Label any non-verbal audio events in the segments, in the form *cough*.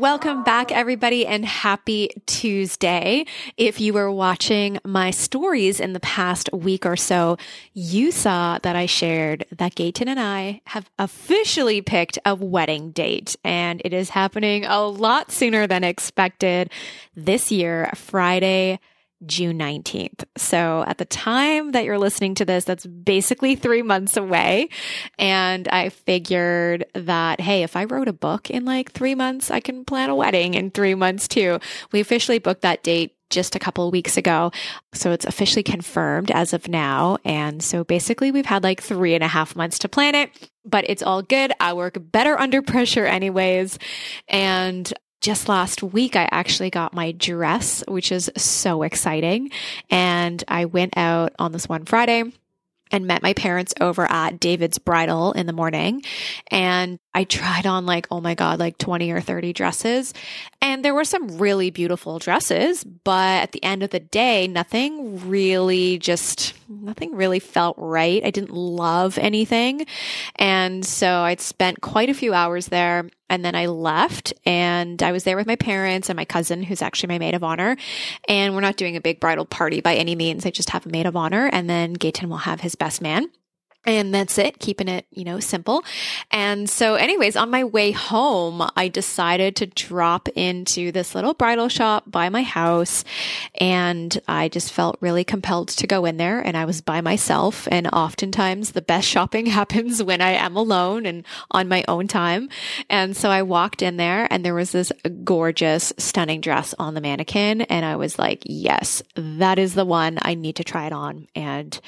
Welcome back, everybody, and happy Tuesday. If you were watching my stories in the past week or so, you saw that I shared that Gayton and I have officially picked a wedding date, and it is happening a lot sooner than expected this year, Friday, June 19th. So at the time that you're listening to this, that's basically three months away. And I figured that, hey, if I wrote a book in like three months, I can plan a wedding in three months too. We officially booked that date just a couple of weeks ago. So it's officially confirmed as of now. And so basically we've had like three and a half months to plan it, but it's all good. I work better under pressure anyways. And just last week, I actually got my dress, which is so exciting. And I went out on this one Friday and met my parents over at David's Bridal in the morning. And I tried on like, oh my God, like 20 or 30 dresses. And there were some really beautiful dresses, but at the end of the day, nothing really just, nothing really felt right. I didn't love anything. And so I'd spent quite a few hours there and then I left and I was there with my parents and my cousin, who's actually my maid of honor. And we're not doing a big bridal party by any means. I just have a maid of honor and then Gayton will have his best man. And that's it, keeping it, you know, simple. And so, anyways, on my way home, I decided to drop into this little bridal shop by my house. And I just felt really compelled to go in there. And I was by myself. And oftentimes the best shopping *laughs* happens when I am alone and on my own time. And so I walked in there and there was this gorgeous, stunning dress on the mannequin. And I was like, yes, that is the one. I need to try it on. And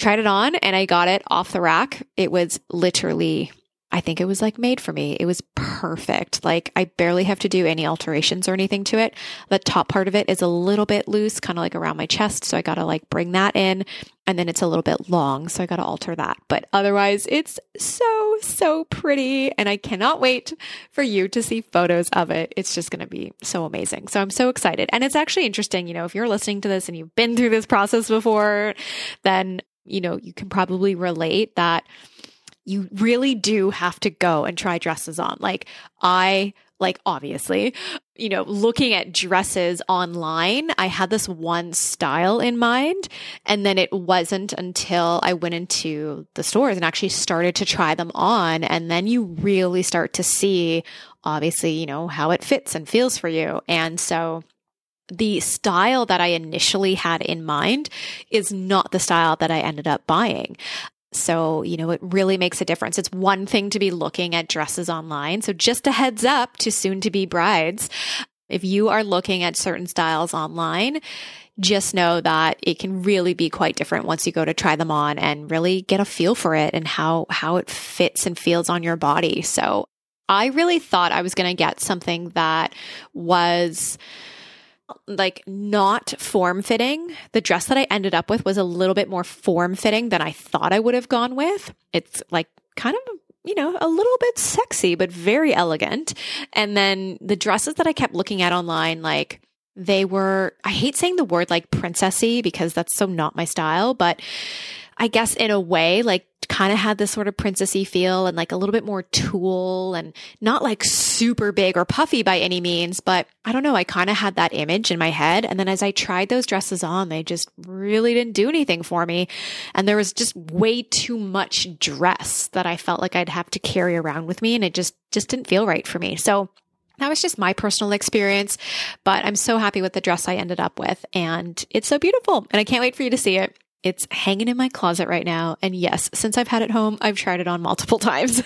tried it on and I got it off the rack. It was literally, I think it was like made for me. It was perfect. Like I barely have to do any alterations or anything to it. The top part of it is a little bit loose, kind of like around my chest. So I got to like bring that in and then it's a little bit long. So I got to alter that. But otherwise it's so, so pretty. And I cannot wait for you to see photos of it. It's just going to be so amazing. So I'm so excited. And it's actually interesting. You know, if you're listening to this and you've been through this process before, then you know, you can probably relate that you really do have to go and try dresses on. Like I like obviously, you know, looking at dresses online, I had this one style in mind. And then it wasn't until I went into the stores and actually started to try them on. And then you really start to see, obviously, you know, how it fits and feels for you. And so the style that I initially had in mind is not the style that I ended up buying. So, you know, it really makes a difference. It's one thing to be looking at dresses online. So, just a heads up to soon to be brides. If you are looking at certain styles online, just know that it can really be quite different once you go to try them on and really get a feel for it and how, how it fits and feels on your body. So I really thought I was going to get something that was, like not form fitting. The dress that I ended up with was a little bit more form fitting than I thought I would have gone with. It's like kind of you know, a little bit sexy, but very elegant. And then the dresses that I kept looking at online, like they were, I hate saying the word like princessy because that's so not my style, but I guess in a way, like kind of had this sort of princessy feel and like a little bit more tulle and not like super big or puffy by any means, but I don't know. I kind of had that image in my head. And then as I tried those dresses on, they just really didn't do anything for me. And there was just way too much dress that I felt like I'd have to carry around with me. And it just, just didn't feel right for me. So that was just my personal experience, but I'm so happy with the dress I ended up with and it's so beautiful and I can't wait for you to see it. It's hanging in my closet right now. And yes, since I've had it home, I've tried it on multiple *laughs* times.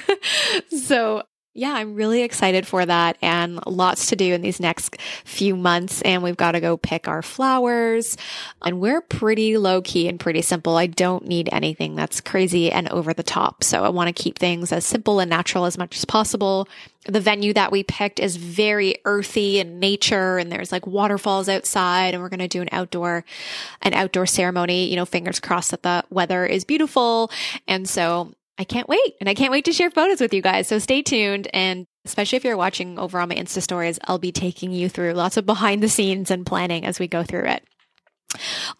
so yeah, I'm really excited for that and lots to do in these next few months. And we've got to go pick our flowers. And we're pretty low key and pretty simple. I don't need anything that's crazy and over the top. So I want to keep things as simple and natural as much as possible. The venue that we picked is very earthy and nature and there's like waterfalls outside and we're going to do an outdoor, an outdoor ceremony, you know, fingers crossed that the weather is beautiful. And so I can't wait. And I can't wait to share photos with you guys. So stay tuned. And especially if you're watching over on my Insta stories, I'll be taking you through lots of behind the scenes and planning as we go through it.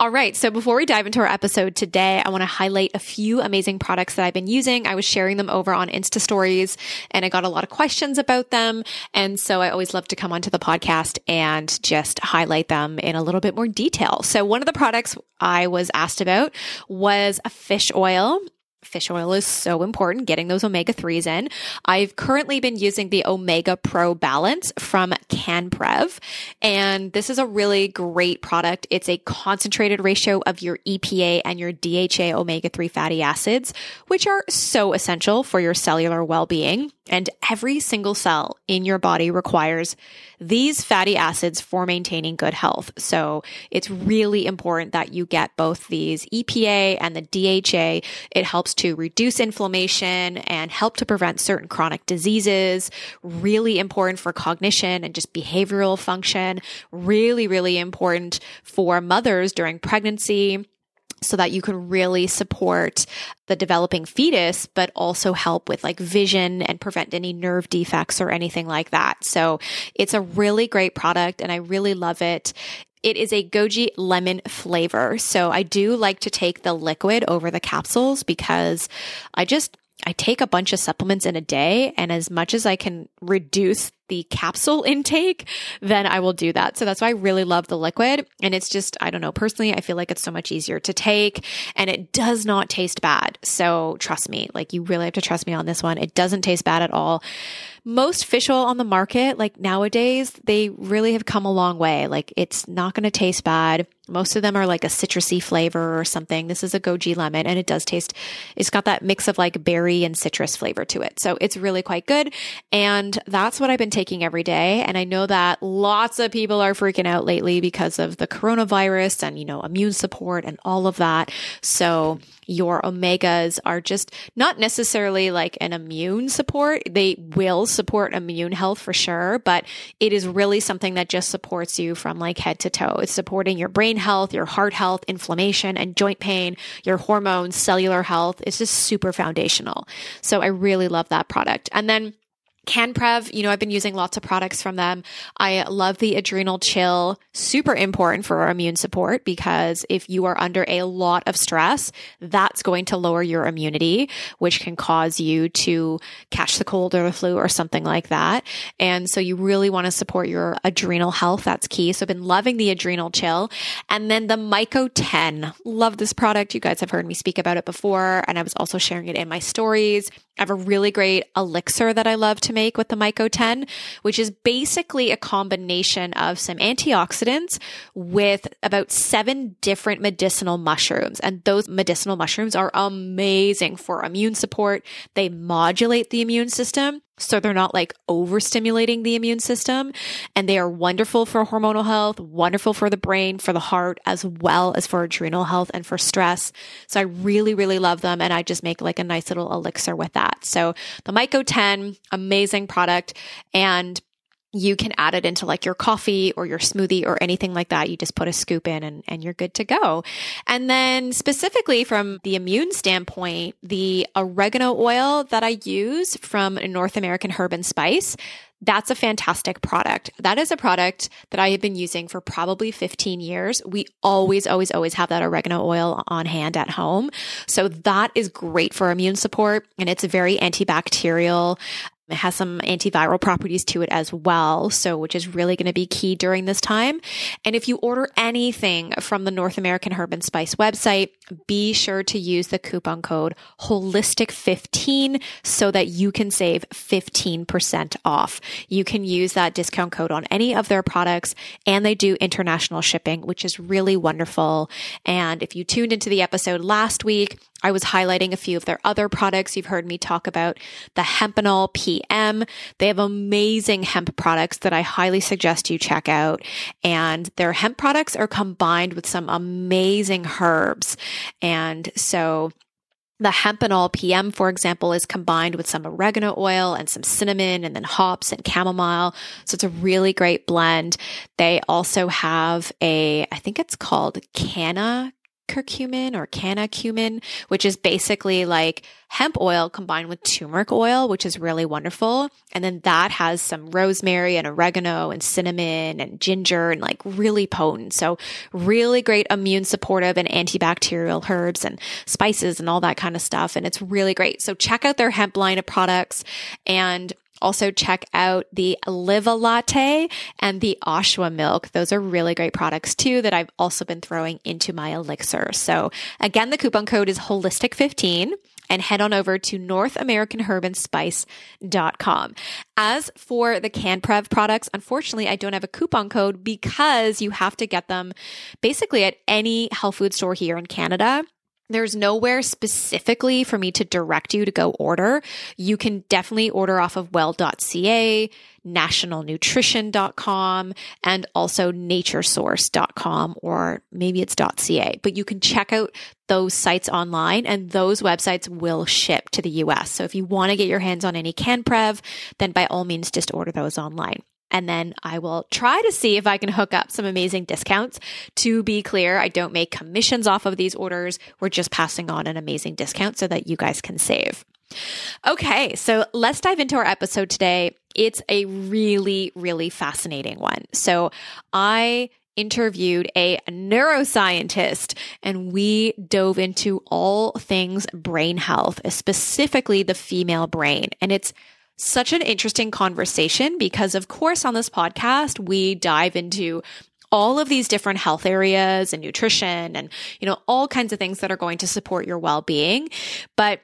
All right. So before we dive into our episode today, I want to highlight a few amazing products that I've been using. I was sharing them over on Insta stories and I got a lot of questions about them. And so I always love to come onto the podcast and just highlight them in a little bit more detail. So one of the products I was asked about was a fish oil fish oil is so important, getting those omega 3s in. I've currently been using the Omega Pro Balance from CanPrev, and this is a really great product. It's a concentrated ratio of your EPA and your DHA omega 3 fatty acids, which are so essential for your cellular well being. And every single cell in your body requires these fatty acids for maintaining good health. So it's really important that you get both these EPA and the DHA. It helps to reduce inflammation and help to prevent certain chronic diseases. Really important for cognition and just behavioral function. Really, really important for mothers during pregnancy so that you can really support the developing fetus, but also help with like vision and prevent any nerve defects or anything like that. So it's a really great product and I really love it. It is a goji lemon flavor. So I do like to take the liquid over the capsules because I just I take a bunch of supplements in a day and as much as I can reduce the capsule *laughs* intake, then I will do that. So that's why I really love the liquid. And it's just, I don't know, personally, I feel like it's so much easier to take and it does not taste bad. So trust me, like you really have to trust me on this one. It doesn't taste bad at all most fish oil on the market, like nowadays, they really have come a long way. Like it's not going to taste bad. Most of them are like a citrusy flavor or something. This is a goji lemon and it does taste, it's got that mix of like berry and citrus flavor to it. So it's really quite good. And that's what I've been taking every day. And I know that lots of people are freaking out lately because of the coronavirus and, you know, immune support and all of that. So your omegas are just not necessarily like an immune support. They will support immune health for sure, but it is really something that just supports you from like head to toe. It's supporting your brain health, your heart health, inflammation and joint pain, your hormones, cellular health. It's just super foundational. So I really love that product. And then CanPrev, you know, I've been using lots of products from them. I love the adrenal chill, super important for our immune support because if you are under a lot of stress, that's going to lower your immunity, which can cause you to catch the cold or the flu or something like that. And so you really want to support your adrenal health. That's key. So I've been loving the adrenal chill. And then the Myco 10. Love this product. You guys have heard me speak about it before. And I was also sharing it in my stories. I have a really great elixir that I love to make with the Myco 10, which is basically a combination of some antioxidants with about seven different medicinal mushrooms. And those medicinal mushrooms are amazing for immune support. They modulate the immune system so they're not like overstimulating the immune system. And they are wonderful for hormonal health, wonderful for the brain, for the heart, as well as for adrenal health and for stress. So I really, really love them. And I just make like a nice little elixir with that. So the Myco 10, amazing product. And you can add it into like your coffee or your smoothie or anything like that. You just put a scoop in and, and you're good to go. And then specifically from the immune standpoint, the oregano oil that I use from North American Herb and Spice, that's a fantastic product. That is a product that I have been using for probably 15 years. We always, always, always have that oregano oil on hand at home. So that is great for immune support and it's very antibacterial. It has some antiviral properties to it as well. So, which is really going to be key during this time. And if you order anything from the North American Herb and Spice website, be sure to use the coupon code holistic15 so that you can save 15% off. You can use that discount code on any of their products and they do international shipping, which is really wonderful. And if you tuned into the episode last week, I was highlighting a few of their other products. You've heard me talk about the Hempanol PM. They have amazing hemp products that I highly suggest you check out. And their hemp products are combined with some amazing herbs. And so the hempanol PM, for example, is combined with some oregano oil and some cinnamon and then hops and chamomile. So it's a really great blend. They also have a, I think it's called Canna curcumin or canna cumin, which is basically like hemp oil combined with turmeric oil, which is really wonderful. And then that has some rosemary and oregano and cinnamon and ginger and like really potent. So really great immune supportive and antibacterial herbs and spices and all that kind of stuff. And it's really great. So check out their hemp line of products and also check out the Liva Latte and the Ashwa Milk. Those are really great products too that I've also been throwing into my elixir. So again, the coupon code is holistic15 and head on over to northamericanherbandspice.com. As for the CanPrev products, unfortunately, I don't have a coupon code because you have to get them basically at any health food store here in Canada. There's nowhere specifically for me to direct you to go order. You can definitely order off of well.ca, nationalnutrition.com, and also naturesource.com, or maybe it's .ca. But you can check out those sites online and those websites will ship to the US. So if you want to get your hands on any CanPrev, then by all means just order those online. And then I will try to see if I can hook up some amazing discounts. To be clear, I don't make commissions off of these orders. We're just passing on an amazing discount so that you guys can save. Okay, so let's dive into our episode today. It's a really, really fascinating one. So I interviewed a neuroscientist and we dove into all things brain health, specifically the female brain. And it's such an interesting conversation because, of course, on this podcast, we dive into all of these different health areas and nutrition and, you know, all kinds of things that are going to support your well being. But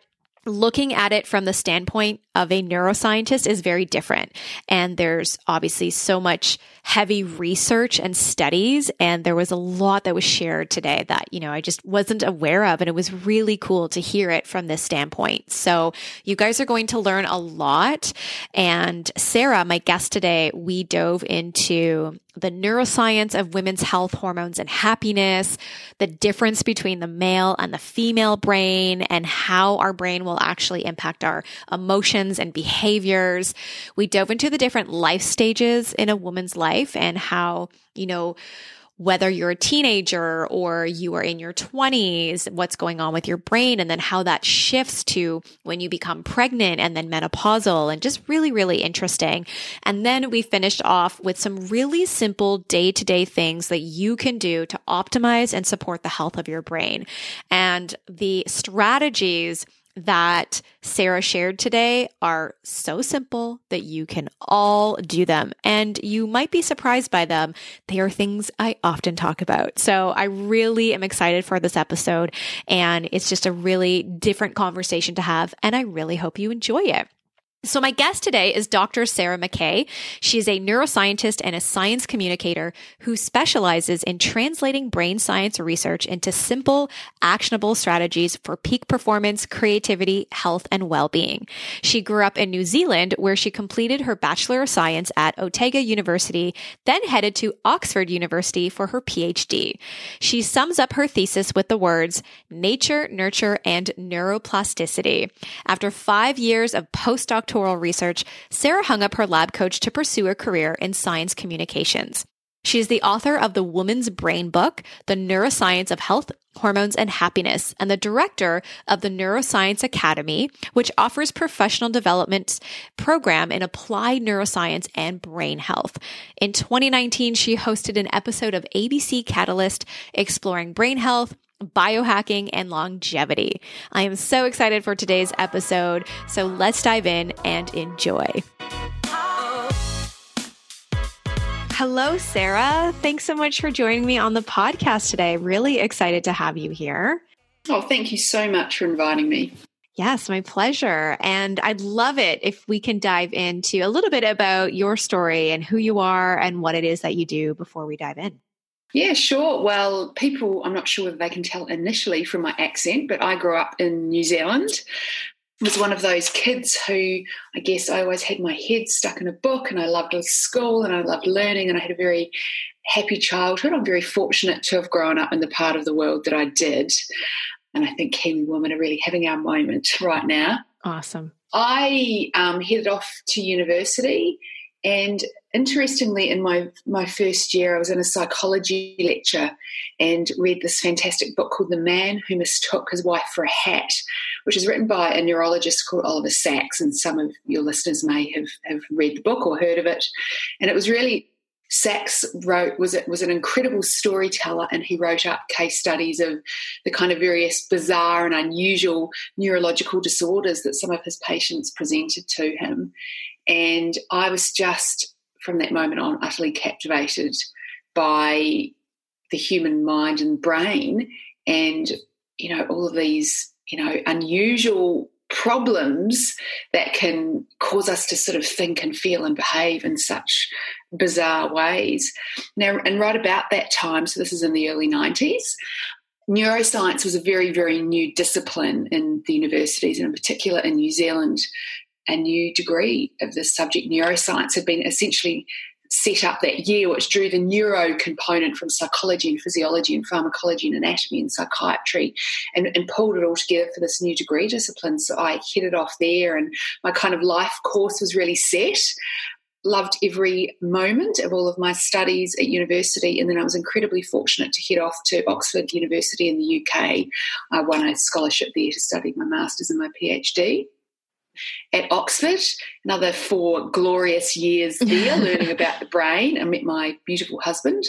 looking at it from the standpoint of a neuroscientist is very different. And there's obviously so much heavy research and studies. And there was a lot that was shared today that, you know, I just wasn't aware of. And it was really cool to hear it from this standpoint. So you guys are going to learn a lot. And Sarah, my guest today, we dove into the neuroscience of women's health, hormones, and happiness, the difference between the male and the female brain, and how our brain will actually impact our emotions and behaviors. We dove into the different life stages in a woman's life and how, you know, whether you're a teenager or you are in your 20s, what's going on with your brain, and then how that shifts to when you become pregnant and then menopausal, and just really, really interesting. And then we finished off with some really simple day to day things that you can do to optimize and support the health of your brain. And the strategies that Sarah shared today are so simple that you can all do them and you might be surprised by them. They are things I often talk about. So I really am excited for this episode and it's just a really different conversation to have and I really hope you enjoy it. So my guest today is Dr. Sarah McKay. She is a neuroscientist and a science communicator who specializes in translating brain science research into simple, actionable strategies for peak performance, creativity, health, and well-being. She grew up in New Zealand where she completed her Bachelor of Science at Otago University, then headed to Oxford University for her PhD. She sums up her thesis with the words nature, nurture, and neuroplasticity. After five years of postdoc doctoral research, Sarah hung up her lab coach to pursue a career in science communications. She is the author of the Woman's Brain Book, The Neuroscience of Health, Hormones, and Happiness, and the director of the Neuroscience Academy, which offers professional development program in applied neuroscience and brain health. In 2019, she hosted an episode of ABC Catalyst exploring brain health, biohacking, and longevity. I am so excited for today's episode. So let's dive in and enjoy. Hello, Sarah. Thanks so much for joining me on the podcast today. Really excited to have you here. Oh, thank you so much for inviting me. Yes, my pleasure. And I'd love it if we can dive into a little bit about your story and who you are and what it is that you do before we dive in. Yeah, sure. Well, people, I'm not sure whether they can tell initially from my accent, but I grew up in New Zealand. Was one of those kids who I guess I always had my head stuck in a book and I loved school and I loved learning and I had a very happy childhood. I'm very fortunate to have grown up in the part of the world that I did. And I think Kiwi women are really having our moment right now. Awesome. I um, headed off to university and interestingly, in my, my first year, I was in a psychology lecture and read this fantastic book called The Man Who Mistook His Wife for a Hat, which is written by a neurologist called Oliver Sacks. And some of your listeners may have, have read the book or heard of it. And it was really Sacks wrote was it was an incredible storyteller, and he wrote up case studies of the kind of various bizarre and unusual neurological disorders that some of his patients presented to him. And I was just from that moment on utterly captivated by the human mind and brain and you know all of these you know unusual problems that can cause us to sort of think and feel and behave in such bizarre ways. Now and right about that time so this is in the early 90s neuroscience was a very very new discipline in the universities and in particular in new zealand a new degree of this subject. Neuroscience had been essentially set up that year, which drew the neuro component from psychology and physiology and pharmacology and anatomy and psychiatry and, and, pulled it all together for this new degree discipline. So I headed off there and my kind of life course was really set. Loved every moment of all of my studies at university, and then I was incredibly fortunate to head off to Oxford University in the UK. I won a scholarship there to study my master's and my PhD at Oxford, another four glorious years there *laughs* learning about the brain. I met my beautiful husband,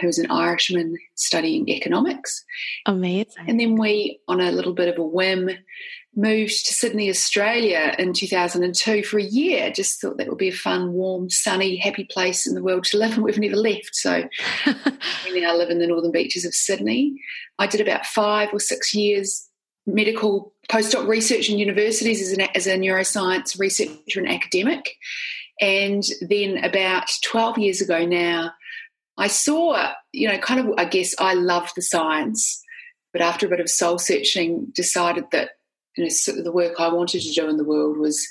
who was an Irishman studying economics. Amazing. And then we, on a little bit of a whim, moved to Sydney, Australia in 2002 for a year. Just thought that would be a fun, warm, sunny, happy place in the world to live, and we've never left. So *laughs* we now live in the northern beaches of Sydney. I did about five or six years medical postdoc research in universities as, an, as a neuroscience researcher and academic. And then about 12 years ago now, I saw, you know, kind of, I guess I loved the science, but after a bit of soul searching, decided that you know, the work I wanted to do in the world was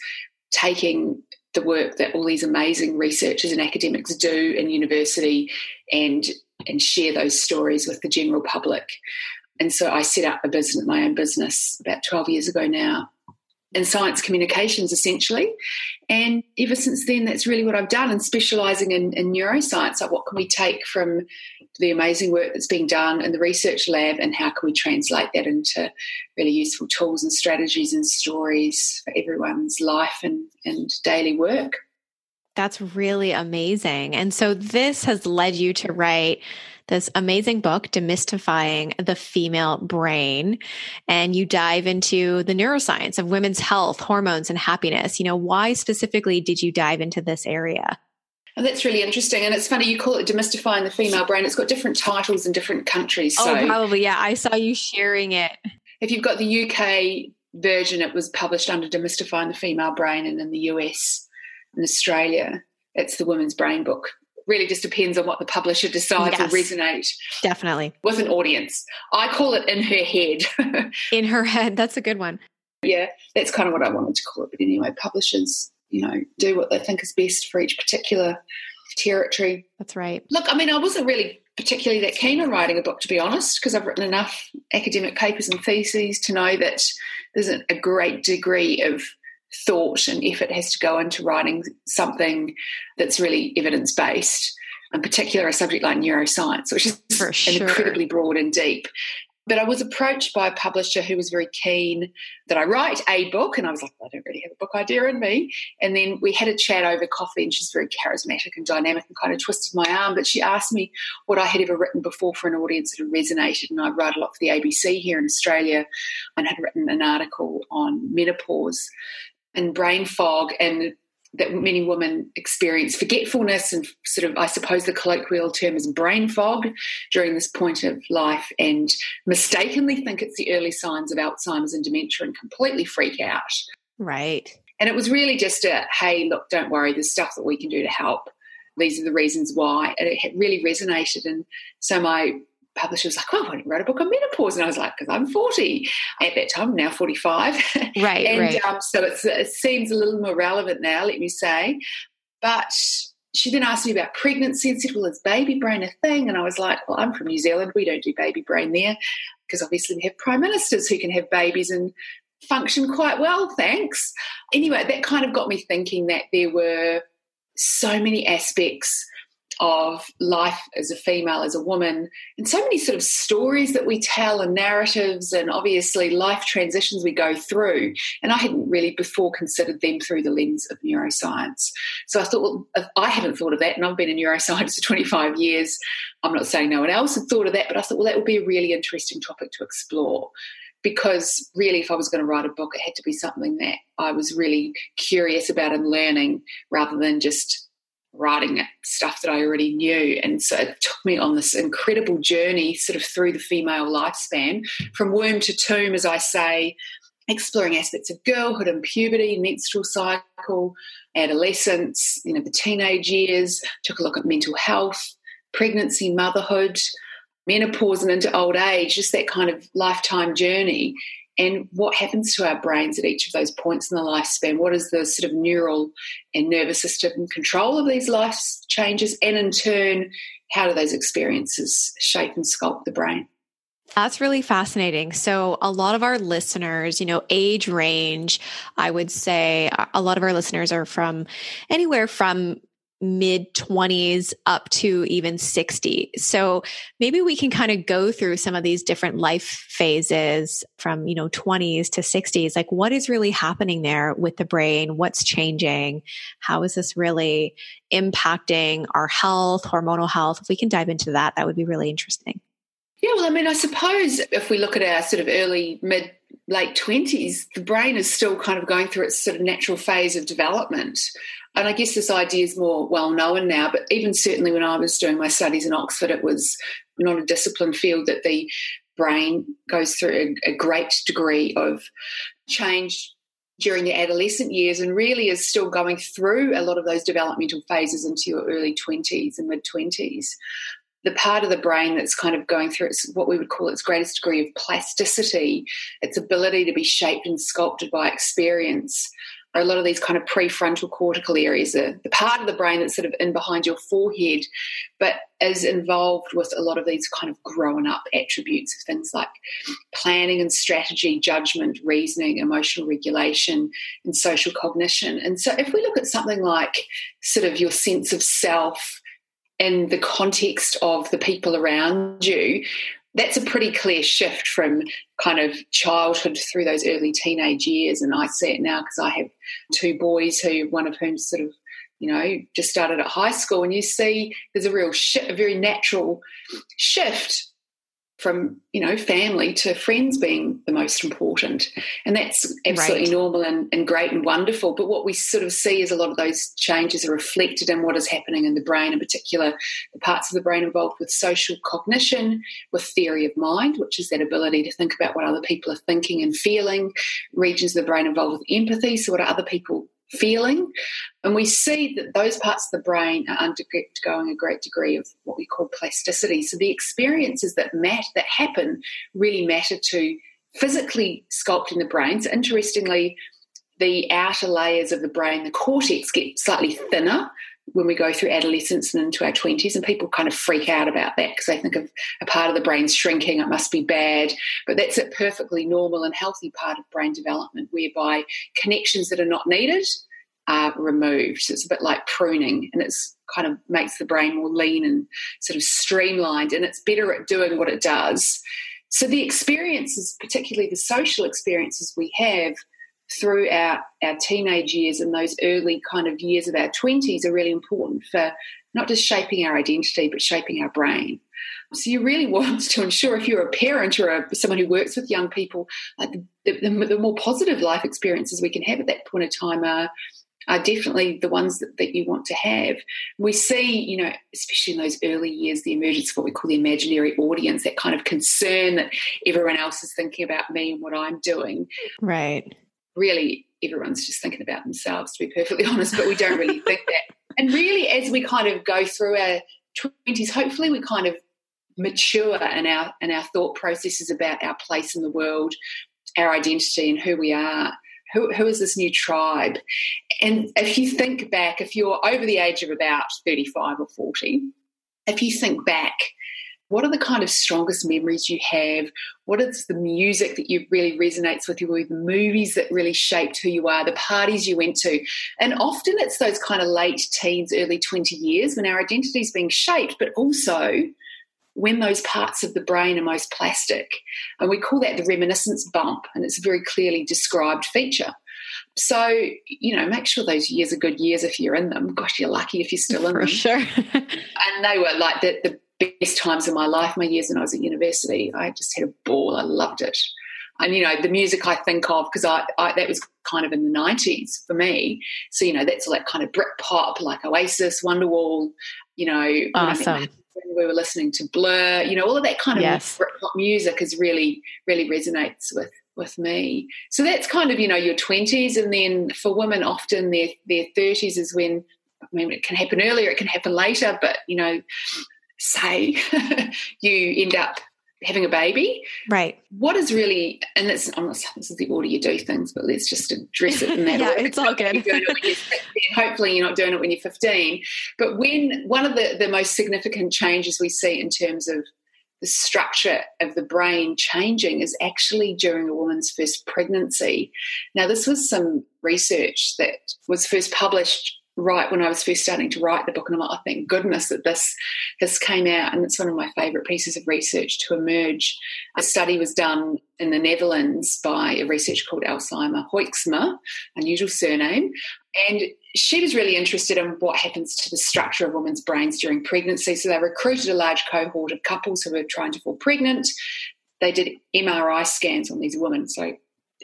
taking the work that all these amazing researchers and academics do in university and and share those stories with the general public. And so I set up a business, my own business about 12 years ago now in science communications essentially. And ever since then, that's really what I've done and specializing in, in neuroscience. Like, what can we take from the amazing work that's being done in the research lab and how can we translate that into really useful tools and strategies and stories for everyone's life and, and daily work? That's really amazing. And so this has led you to write this amazing book, Demystifying the Female Brain. And you dive into the neuroscience of women's health, hormones, and happiness. You know, why specifically did you dive into this area? And that's really interesting. And it's funny, you call it Demystifying the Female Brain. It's got different titles in different countries. Oh, so oh, probably. Yeah. I saw you sharing it. If you've got the UK version, it was published under Demystifying the Female Brain. And in the US and Australia, it's the Women's Brain Book really just depends on what the publisher decides yes, will resonate. Definitely. With an audience. I call it in her head. *laughs* In her head. That's a good one. Yeah that's kind of what i wanted to call it. But anyway publishers you know do what they think is best for each particular territory. That's right. Look i mean i wasn't really particularly that keen on writing a book to be honest because i've written enough academic papers and theses to know that there's a, a great degree of thought and effort has to go into writing something that's really evidence based, in particular a subject like neuroscience, which is sure. incredibly broad and deep. But I was approached by a publisher who was very keen that I write a book, and I was like, I don't really have a book idea in me. And then we had a chat over coffee, and she's very charismatic and dynamic and kind of twisted my arm. But she asked me what I had ever written before for an audience that had resonated. And I write a lot for the ABC here in Australia and had written an article on menopause and brain fog and that many women experience forgetfulness and sort of, I suppose the colloquial term is brain fog during this point of life and mistakenly think it's the early signs of Alzheimer's and dementia and completely freak out. Right. And it was really just a, hey, look, don't worry, there's stuff that we can do to help. these are the reasons why. And it really resonated. And so my publisher was like, "Oh, you wrote a book on menopause," and I was like, "Because I'm 40 at that time, now 45, right? *laughs* and right. Um, so it seems a little more relevant now. Let me say, but she then asked me about pregnancy and said, Well, is baby brain a thing? And I was like, Well, I'm from New Zealand. We don't do baby brain there because obviously we have prime ministers who can have babies and function quite well, thanks. Anyway, that kind of got me thinking that there were so many aspects of life as a female, as a woman, and so many sort of stories that we tell and narratives, and obviously life transitions we go through. And I hadn't really before considered them through the lens of neuroscience. So I thought, well, I haven't thought of that, and I've been a neuroscientist *laughs* for 25 years. I'm not saying no one else had thought of that, but I thought, well, that would be a really interesting topic to explore because really if i was going to write a book it had to be something that i was really curious about and learning rather than just writing stuff that I already knew. And so it took me on this incredible journey sort of through the female lifespan from womb to tomb, as I say, exploring aspects of girlhood and puberty, menstrual cycle, adolescence, you know, the teenage years, took a look at mental health, pregnancy, motherhood, menopause and into old age, just that kind of lifetime journey and what happens to our brains at each of those points in the lifespan. What is the sort of neural and nervous system control of these life changes? And in turn, how do those experiences shape and sculpt the brain? That's really fascinating. So, a lot of our listeners, you know, age range, I would say a lot of our listeners are from anywhere from mid 20s up to even 60. So maybe we can kind of go through some of these different life phases from, you know, 20s to 60s. Like what is really happening there with the brain? What's changing? How is this really impacting our health, hormonal health? If we can dive into that, that would be really interesting. Yeah, well, I mean, I suppose if we look at our sort of early, mid, late 20s, the brain is still kind of going through its sort of natural phase of development. And I guess this idea is more well known now, but even certainly when I was doing my studies in Oxford, it was not a disciplined field that the brain goes through a, a great degree of change during the adolescent years and really is still going through a lot of those developmental phases into your early 20s and mid 20s. The part of the brain that's kind of going through its what we would call its greatest degree of plasticity, its ability to be shaped and sculpted by experience, a lot of these kind of prefrontal cortical areas, the, the part of the brain that's sort of in behind your forehead, but is involved with a lot of these kind of grown up attributes of things like planning and strategy, judgment, reasoning, emotional regulation, and social cognition. And so if we look at something like sort of your sense of self, in the context of the people around you, that's a pretty clear shift from kind of childhood through those early teenage years. And I see it now because I have two boys who, one of whom sort of, you know, just started at high school. And you see there's a real, shift, a very natural shift from you know family to friends being the most important and that's absolutely right. normal and, and great and wonderful but what we sort of see is a lot of those changes are reflected in what is happening in the brain in particular the parts of the brain involved with social cognition with theory of mind which is that ability to think about what other people are thinking and feeling regions of the brain involved with empathy so what are other people feeling. And we see that those parts of the brain are undergoing a great degree of what we call plasticity. So the experiences that matter, that happen, really matter to physically sculpting the brain. So interestingly, the outer layers of the brain, the cortex, get slightly thinner when we go through adolescence and into our 20s and people kind of freak out about that because they think of a part of the brain shrinking it must be bad. But that's a perfectly normal and healthy part of brain development whereby connections that are not needed are removed. So it's a bit like pruning and it's kind of makes the brain more lean and sort of streamlined and it's better at doing what it does. So the experiences particularly the social experiences we have through our, teenage years and those early kind of years of our 20s are really important for not just shaping our identity, but shaping our brain. So you really *laughs* want to ensure if you're a parent or a, someone who works with young people, like the, the, the, more positive life experiences we can have at that point of time are, are definitely the ones that, that you want to have. We see, you know, especially in those early years, the emergence of what we call the imaginary audience, that kind of concern that everyone else is thinking about me and what I'm doing. Right really everyone's just thinking about themselves, to be perfectly *laughs* honest, but we don't really think that and really, as we kind of go through our 20s, hopefully we kind of mature in our in our thought processes about our place in the world, our identity, and who we are. Who, who is this new tribe? And if you think back, if you're over the age of about 35 or 40, if you think back what are the kind of strongest memories you have? What is the music that you really resonates with you, the movies that really shaped who you are, the parties you went to? And often it's those kind of late teens, early 20 years when our identity is being shaped, but also when those parts of the brain are most plastic. And we call that the reminiscence bump, and it's a very clearly described feature. So, you know, make sure those years are good years if you're in them. Gosh, you're lucky if you're still in *laughs* For them. sure. and they were like the, the best times of my life, my years when I was at university. I just had a ball. I loved it. And, you know, the music I think of, because I, I, that was kind of in the 90s for me. So, you know, that's like kind of Brit pop, like Oasis, Wonderwall, you know. Awesome. When we were listening to Blur, you know, all of that kind of yes. Brit pop music is really, really resonates with with me. So that's kind of, you know, your 20s. And then for women, often their, their 30s is when, I mean, it can happen earlier, it can happen later, but, you know, say *laughs* you end up having a baby. Right. What is really, and this, I'm not saying this is the order you do things, but let's just address it in *laughs* that yeah, order. it's all good. It hopefully you're not doing it when you're 15. But when one of the, the most significant changes we see in terms of the structure of the brain changing is actually during a woman's first pregnancy. Now, this was some research that was first published right when I was first starting to write the book, and I'm like, oh, thank goodness that this this came out, and it's one of my favourite pieces of research to emerge. A study was done in the Netherlands by a researcher called Elseline Hoekzema, unusual surname, and she was really interested in what happens to the structure of women's brains during pregnancy. So they recruited a large cohort of couples who were trying to fall pregnant. They did MRI scans on these women. So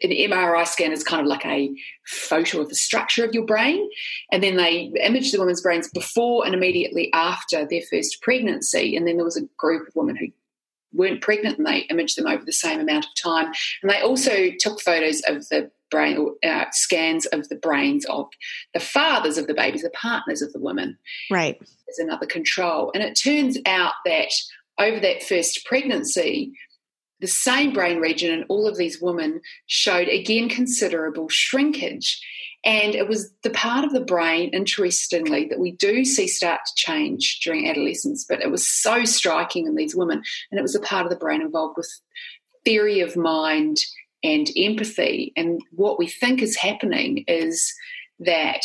an MRI scan is kind of like a photo of the structure of your brain. And then they imaged the women's brains before and immediately after their first pregnancy. And then there was a group of women who weren't pregnant and they imaged them over the same amount of time. And they also took photos of the brain uh, scans of the brains of the fathers of the babies, the partners of the women. Right. As another control. And it turns out that over that first pregnancy, the same brain region in all of these women showed again considerable shrinkage. And it was the part of the brain, interestingly, that we do see start to change during adolescence, but it was so striking in these women. And it was a part of the brain involved with theory of mind and empathy. And what we think is happening is that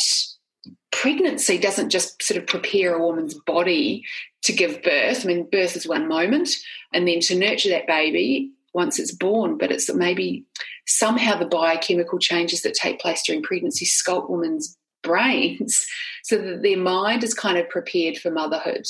pregnancy doesn't just sort of prepare a woman's body to give birth. I mean, birth is one moment, and then to nurture that baby once it's born, but it's maybe somehow the biochemical changes that take place during pregnancy sculpt women's brains *laughs* so that their mind is kind of prepared for motherhood.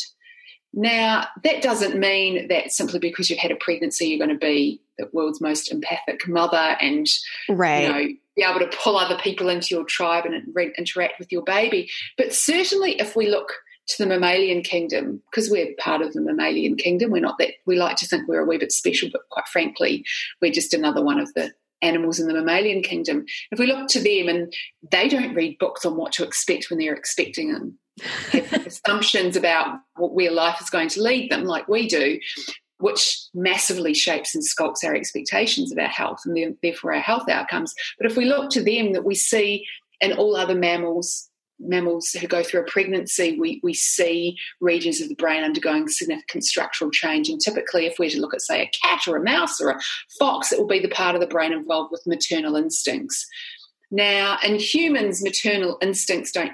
Now, that doesn't mean that simply because you've had a pregnancy, you're going to be the world's most empathic mother and right. you know, be able to pull other people into your tribe and interact with your baby. But certainly, if we look to the mammalian kingdom, because we're part of the mammalian kingdom, we're not that, we like to think we're a wee bit special, but quite frankly, we're just another one of the animals in the mammalian kingdom. If we look to them and they don't read books on what to expect when they're expecting and assumptions about where life is going to lead them, like we do, which massively shapes and sculpts our expectations of our health and therefore our health outcomes. But if we look to them, that we see in all other mammals, mammals who go through a pregnancy, we, we see regions of the brain undergoing significant structural change. And typically, if we're to look at, say, a cat or a mouse or a fox, it will be the part of the brain involved with maternal instincts. Now, in humans, maternal instincts don't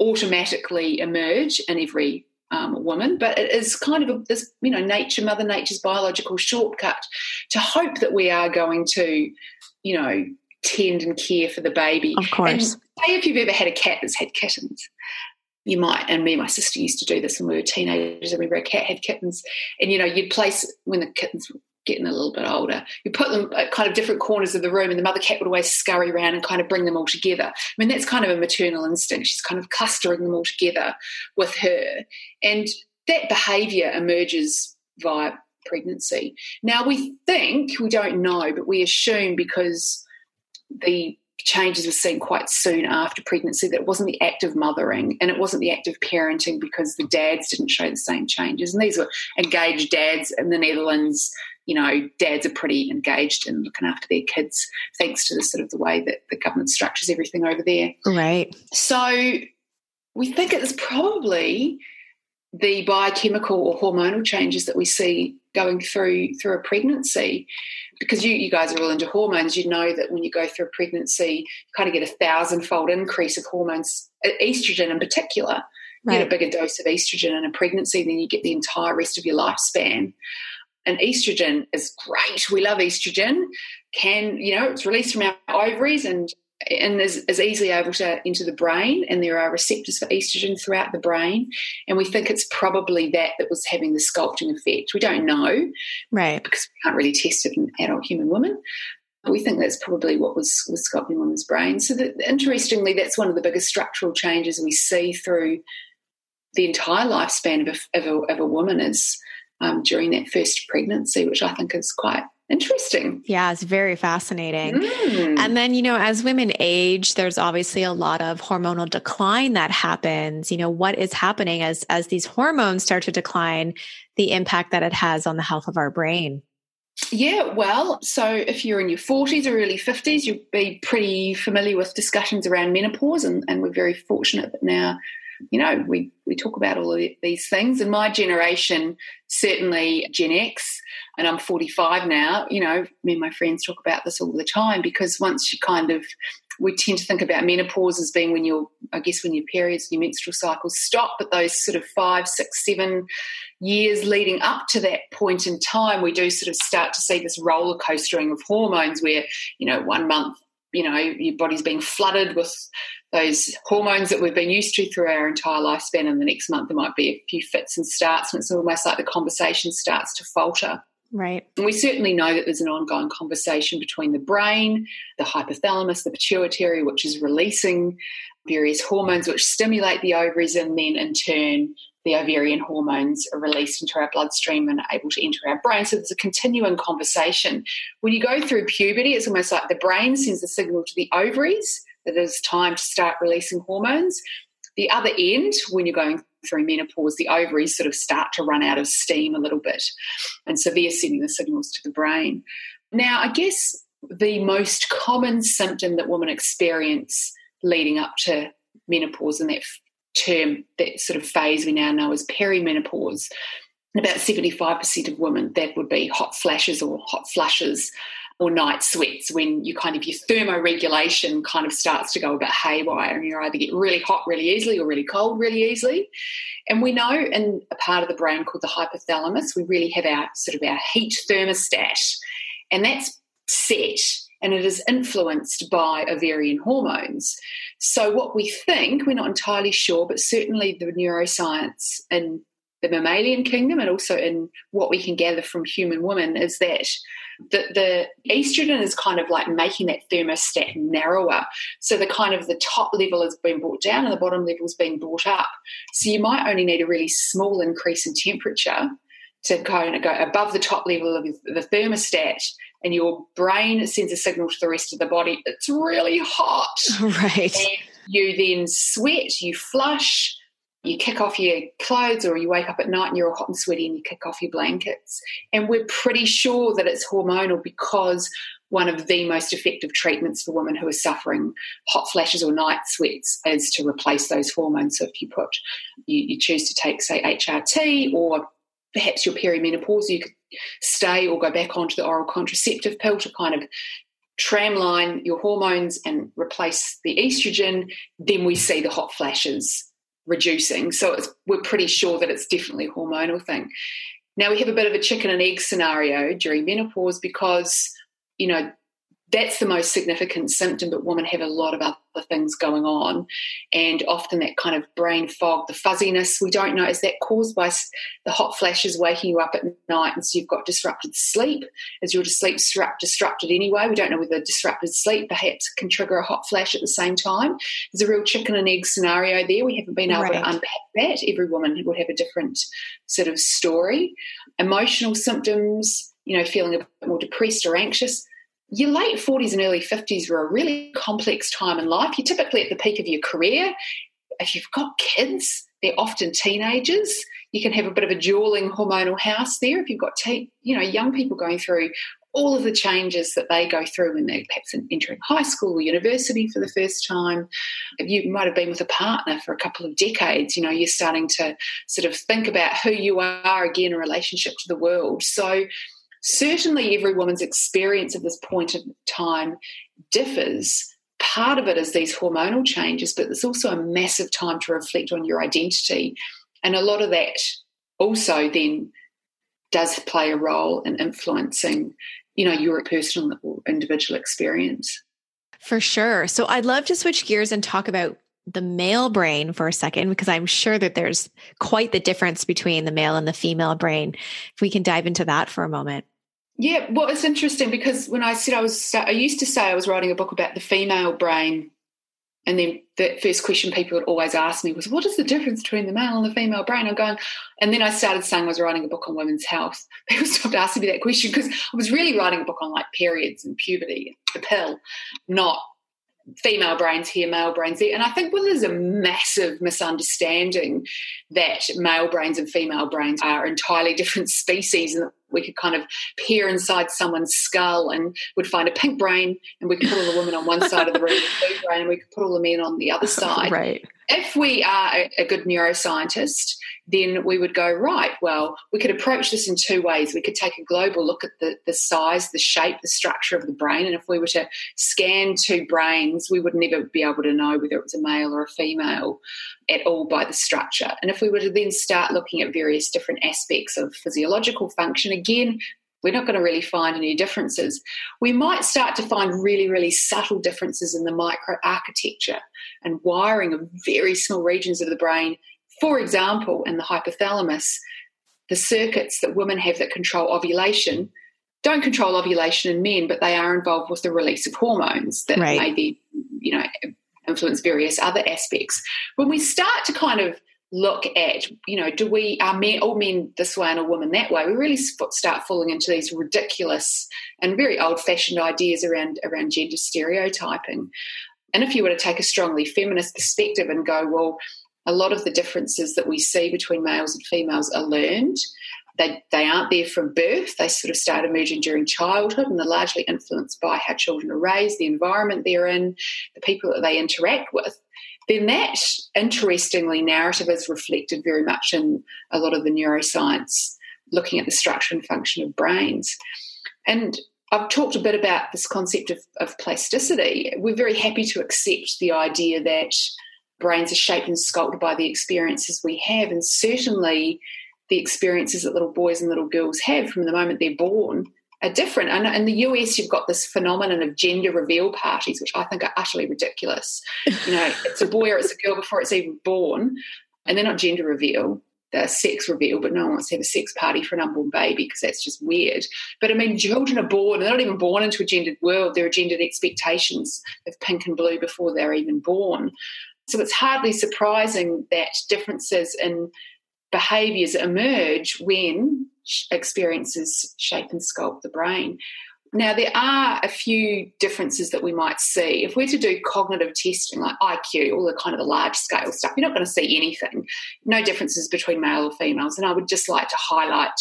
automatically emerge in every um, woman, but it is kind of a, this, you know, nature, Mother Nature's biological shortcut to hope that we are going to, you know, tend and care for the baby. Of course. And say if you've ever had a cat that's had kittens, you might, and me and my sister used to do this when we were teenagers. I remember a cat had kittens, and you know, you'd place when the kittens were getting a little bit older, you put them at kind of different corners of the room, and the mother cat would always scurry around and kind of bring them all together. I mean, that's kind of a maternal instinct. She's kind of clustering them all together with her, and that behaviour emerges via pregnancy. Now, we think, we don't know, but we assume because the changes were seen quite soon after pregnancy that it wasn't the act of mothering and it wasn't the act of parenting because the dads didn't show the same changes. And these were engaged dads in the Netherlands. You know, dads are pretty engaged in looking after their kids thanks to the sort of the way that the government structures everything over there. Right. So we think it's probably the biochemical or hormonal changes that we see going through through a pregnancy because you, you guys are all into hormones you know that when you go through a pregnancy you kind of get a thousandfold increase of hormones estrogen in particular right. you get a bigger dose of estrogen in a pregnancy than you get the entire rest of your lifespan and estrogen is great we love estrogen can you know it's released from our ovaries and and is, is easily able to enter the brain, and there are receptors for estrogen throughout the brain. And we think it's probably that that was having the sculpting effect. We don't know, right? Because we can't really test it in adult human women. But we think that's probably what was was sculpting women's brains. So, that, interestingly, that's one of the biggest structural changes we see through the entire lifespan of a, of a, of a woman is um, during that first pregnancy, which I think is quite Interesting. Yeah, it's very fascinating. Mm. And then, you know, as women age, there's obviously a lot of hormonal decline that happens. You know, what is happening as as these hormones start to decline, the impact that it has on the health of our brain. Yeah, well, so if you're in your 40s or early 50s, you'll be pretty familiar with discussions around menopause, and, and we're very fortunate that now you know, we, we talk about all of these things. And my generation, certainly Gen X, and I'm 45 now, you know, me and my friends talk about this all the time because once you kind of, we tend to think about menopause as being when your, I guess, when your periods, your menstrual cycles stop, but those sort of five, six, seven years leading up to that point in time, we do sort of start to see this roller coastering of hormones where, you know, one month you know your body's being flooded with those hormones that we've been used to through our entire lifespan and the next month there might be a few fits and starts and it's almost like the conversation starts to falter right and we certainly know that there's an ongoing conversation between the brain the hypothalamus the pituitary which is releasing various hormones which stimulate the ovaries and then in turn the ovarian hormones are released into our bloodstream and are able to enter our brain. So there's a continuing conversation. When you go through puberty, it's almost like the brain sends a signal to the ovaries that it's time to start releasing hormones. The other end, when you're going through menopause, the ovaries sort of start to run out of steam a little bit. And so they're sending the signals to the brain. Now, I guess the most common symptom that women experience leading up to menopause and that term, that sort of phase we now know as perimenopause. about 75% of women, that would be hot flashes or hot flushes or night sweats when you kind of your thermoregulation kind of starts to go a bit haywire and you either get really hot really easily or really cold really easily. And we know in a part of the brain called the hypothalamus, we really have our sort of our heat thermostat. And that's set and it is influenced by ovarian hormones. So, what we think, we're not entirely sure, but certainly the neuroscience in the mammalian kingdom and also in what we can gather from human women is that the, the estrogen is kind of like making that thermostat narrower. So the kind of the top level has been brought down and the bottom level has been brought up. So you might only need a really small increase in temperature to kind of go above the top level of the thermostat and your brain sends a signal to the rest of the body it's really hot *laughs* right and you then sweat you flush you kick off your clothes or you wake up at night and you're hot and sweaty and you kick off your blankets. And we're pretty sure that it's hormonal because one of the most effective treatments for women who are suffering hot flashes or night sweats is to replace those hormones. So if you put you, you choose to take say hrt or perhaps your perimenopause, you could stay or go back onto the oral contraceptive pill to kind of tramline your hormones and replace the estrogen, then we see the hot flashes reducing. So we're pretty sure that it's definitely a hormonal thing. Now we have a bit of a chicken and egg scenario during menopause because, you know, that's the most significant symptom, but women have a lot of other things going on. And often that kind of brain fog, the fuzziness, we don't know, is that caused by the hot flashes waking you up at night? And so you've got disrupted sleep. Is your sleep disrupted anyway? We don't know whether disrupted sleep perhaps can trigger a hot flash at the same time. There's a real chicken and egg scenario there. We haven't been able right. to unpack that. Every woman would have a different sort of story. Emotional symptoms, you know, feeling a bit more depressed or anxious your late 40s and early 50s were a really complex time in life. You're typically at the peak of your career. If you've got kids, they're often teenagers. You can have a bit of a dueling hormonal house there if you've got te- you know young people going through all of the changes that they go through when they're perhaps entering high school or university for the first time. You might have been with a partner for a couple of decades, you know, you're starting to sort of think about who you are again in relationship to the world. So certainly every woman's experience at this point of time differs. Part of it is these hormonal changes, but there's also a massive time to reflect on your identity. And a lot of that also then does play a role in influencing, you know, your personal or individual experience. For sure. So I'd love to switch gears and talk about the male brain for a second because I'm sure that there's quite the difference between the male and the female brain. If we can dive into that for a moment. Yeah, well, it's interesting because when I said I was, I used to say I was writing a book about the female brain, and then the first question people would always ask me was, "What is the difference between the male and the female brain?" I'm going, and then I started saying I was writing a book on women's health. *laughs* People stopped asking me that question because I was really writing a book on like periods and puberty, the pill, not female brains here, male brains there. And I think well, there's a massive misunderstanding that male brains and female brains are entirely different *laughs* species and we could kind of peer inside someone's skull and would find a pink brain and we could put all the women on one side of the room, a blue brain, and we could put all the men on the other *laughs* side. Right. If we are a, good neuroscientist, then we would go, right, well, we could approach this in two ways. We could take a global look at the, the size, the shape, the structure of the brain. And if we were to scan two brains, we would never be able to know whether it was a male or a female at all by the structure. And if we were to then start looking at various different aspects of physiological function, again, we're not going to really find any differences. We might start to find really, really subtle differences in the microarchitecture and wiring of very small regions of the brain for example, in the hypothalamus, the circuits that women have that control ovulation don't control ovulation in men, but they are involved with the release of hormones that right. maybe, you know, influence various other aspects. When we start to kind of look at, you know, do we are men all men this way and all women that way? We really start falling into these ridiculous and very old-fashioned ideas around around gender stereotyping. And if you were to take a strongly feminist perspective and go, well, a lot of the differences that we see between males and females are learned. They, they aren't there from birth. They sort of start emerging during childhood and they're largely influenced by how children are raised, the environment they're in, the people that they interact with. Then that, interestingly, narrative is reflected very much in a lot of the neuroscience looking at the structure and function of brains. And I've talked a bit about this concept of, of plasticity. We're very happy to accept the idea that brains are shaped and sculpted by the experiences we have. And certainly the experiences that little boys and little girls have from the moment they're born are different. And in the US, you've got this phenomenon of gender reveal parties, which I think are utterly ridiculous. You know, *laughs* it's a boy or it's a girl before it's even born, and they're not gender reveal. They're sex reveal, but no one wants to have a sex party for an unborn baby because that's just weird. But I mean, children are born, they're not even born into a gendered world. There are gendered expectations of pink and blue before they're even born. So it's hardly surprising that differences in behaviours emerge when experiences shape and sculpt the brain. Now, there are a few differences that we might see. If we're to do cognitive testing like IQ, all the kind of the large scale stuff, you're not going to see anything. No differences between male or females. And I would just like to highlight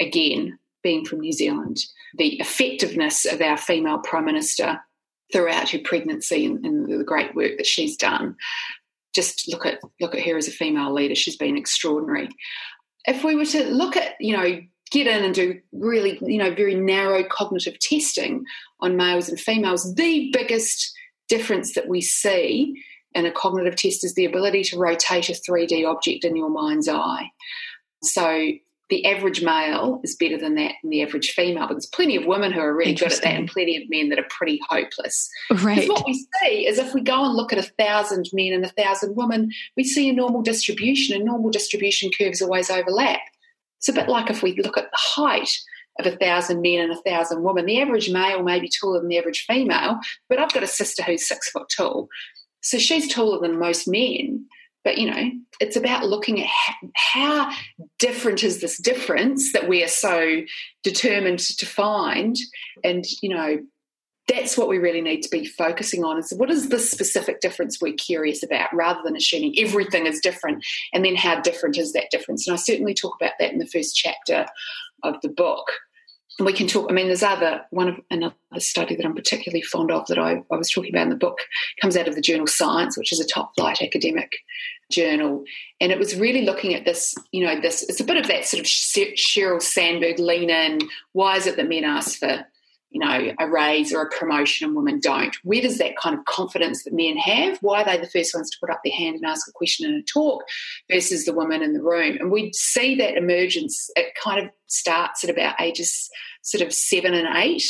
again, being from New Zealand, the effectiveness of our female Prime Minister throughout her pregnancy and, and, the great work that she's done. Just look at look at her as a female leader; she's been extraordinary. If we were to look at, you know, get in and do really, you know, very narrow cognitive testing on males and females, the biggest difference that we see in a cognitive test is the ability to rotate a 3D object in your mind's eye. So the average male is better than that in the average female. But there's plenty of women who are really good at that and plenty of men that are pretty hopeless. Right. Because what we see is if we go and look at a thousand men and a thousand women, we see a normal distribution and normal distribution curves always overlap. It's a bit like if we look at the height of a thousand men and a thousand women. The average male may be taller than the average female, but I've got a sister who's six foot tall. So she's taller than most men. But, you know, it's about looking at how, different is this difference that we are so determined to find? And, you know, that's what we really need to be focusing on is what is the specific difference we're curious about rather than assuming everything is different and then how different is that difference? And i certainly talk about that in the first chapter of the book. And we can talk i mean there's other one of another study that i'm particularly fond of that I, I was talking about in the book comes out of the journal science which is a top flight academic journal and it was really looking at this you know this it's a bit of that sort of Sheryl Sandberg lean in why is it that men ask for you know, a raise or a promotion and women don't. Where does that kind of confidence that men have? Why are they the first ones to put up their hand and ask a question in a talk versus the women in the room? And we see that emergence, it kind of starts at about ages sort of seven and eight.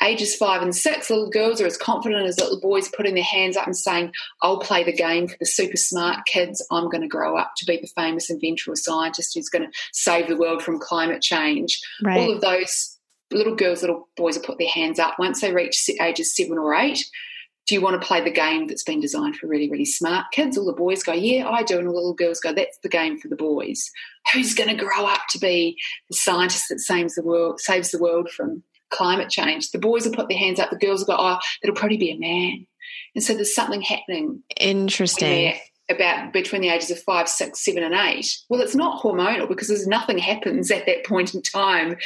Ages five and six, little girls are as confident as little boys putting their hands up and saying, I'll play the game for the super smart kids. I'm going to grow up to be the famous inventor or scientist who's going to save the world from climate change. Right. All of those little girls, little boys will put their hands up once they reach ages seven or eight. Do you want to play the game that's been designed for really, really smart kids? All the boys go, Yeah, I do. And all the little girls go, That's the game for the boys. Who's going to grow up to be the scientist that saves the world, saves the world from climate change? The boys will put their hands up, the girls will go, Oh, it'll probably be a man. And so there's something happening. Interesting about between the ages of five, six, seven, and eight. Well, it's not hormonal because there's nothing happens at that point in time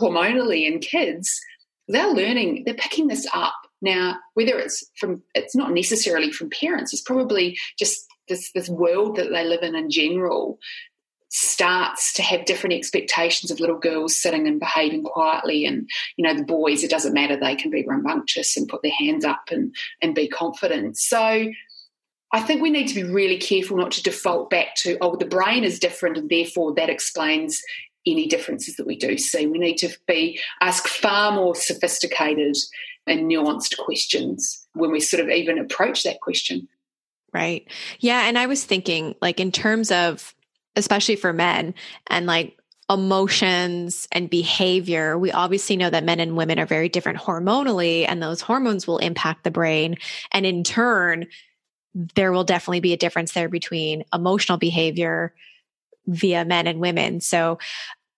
hormonally in kids. They're learning, they're picking this up. Now, whether it's from, it's not necessarily from parents, it's probably just this, this world that they live in in general starts to have different expectations of little girls sitting and behaving quietly and you know the boys it doesn't matter they can be rambunctious and put their hands up and and be confident so I think we need to be really careful not to default back to, oh, the brain is different and therefore that explains any differences that we do see. We need to be ask far more sophisticated and nuanced questions when we sort of even approach that question. Right. Yeah. And I was thinking, like, in terms of, especially for men and like emotions and behavior, we obviously know that men and women are very different hormonally, and those hormones will impact the brain. And in turn, there will definitely be a difference there between emotional behavior via men and women. So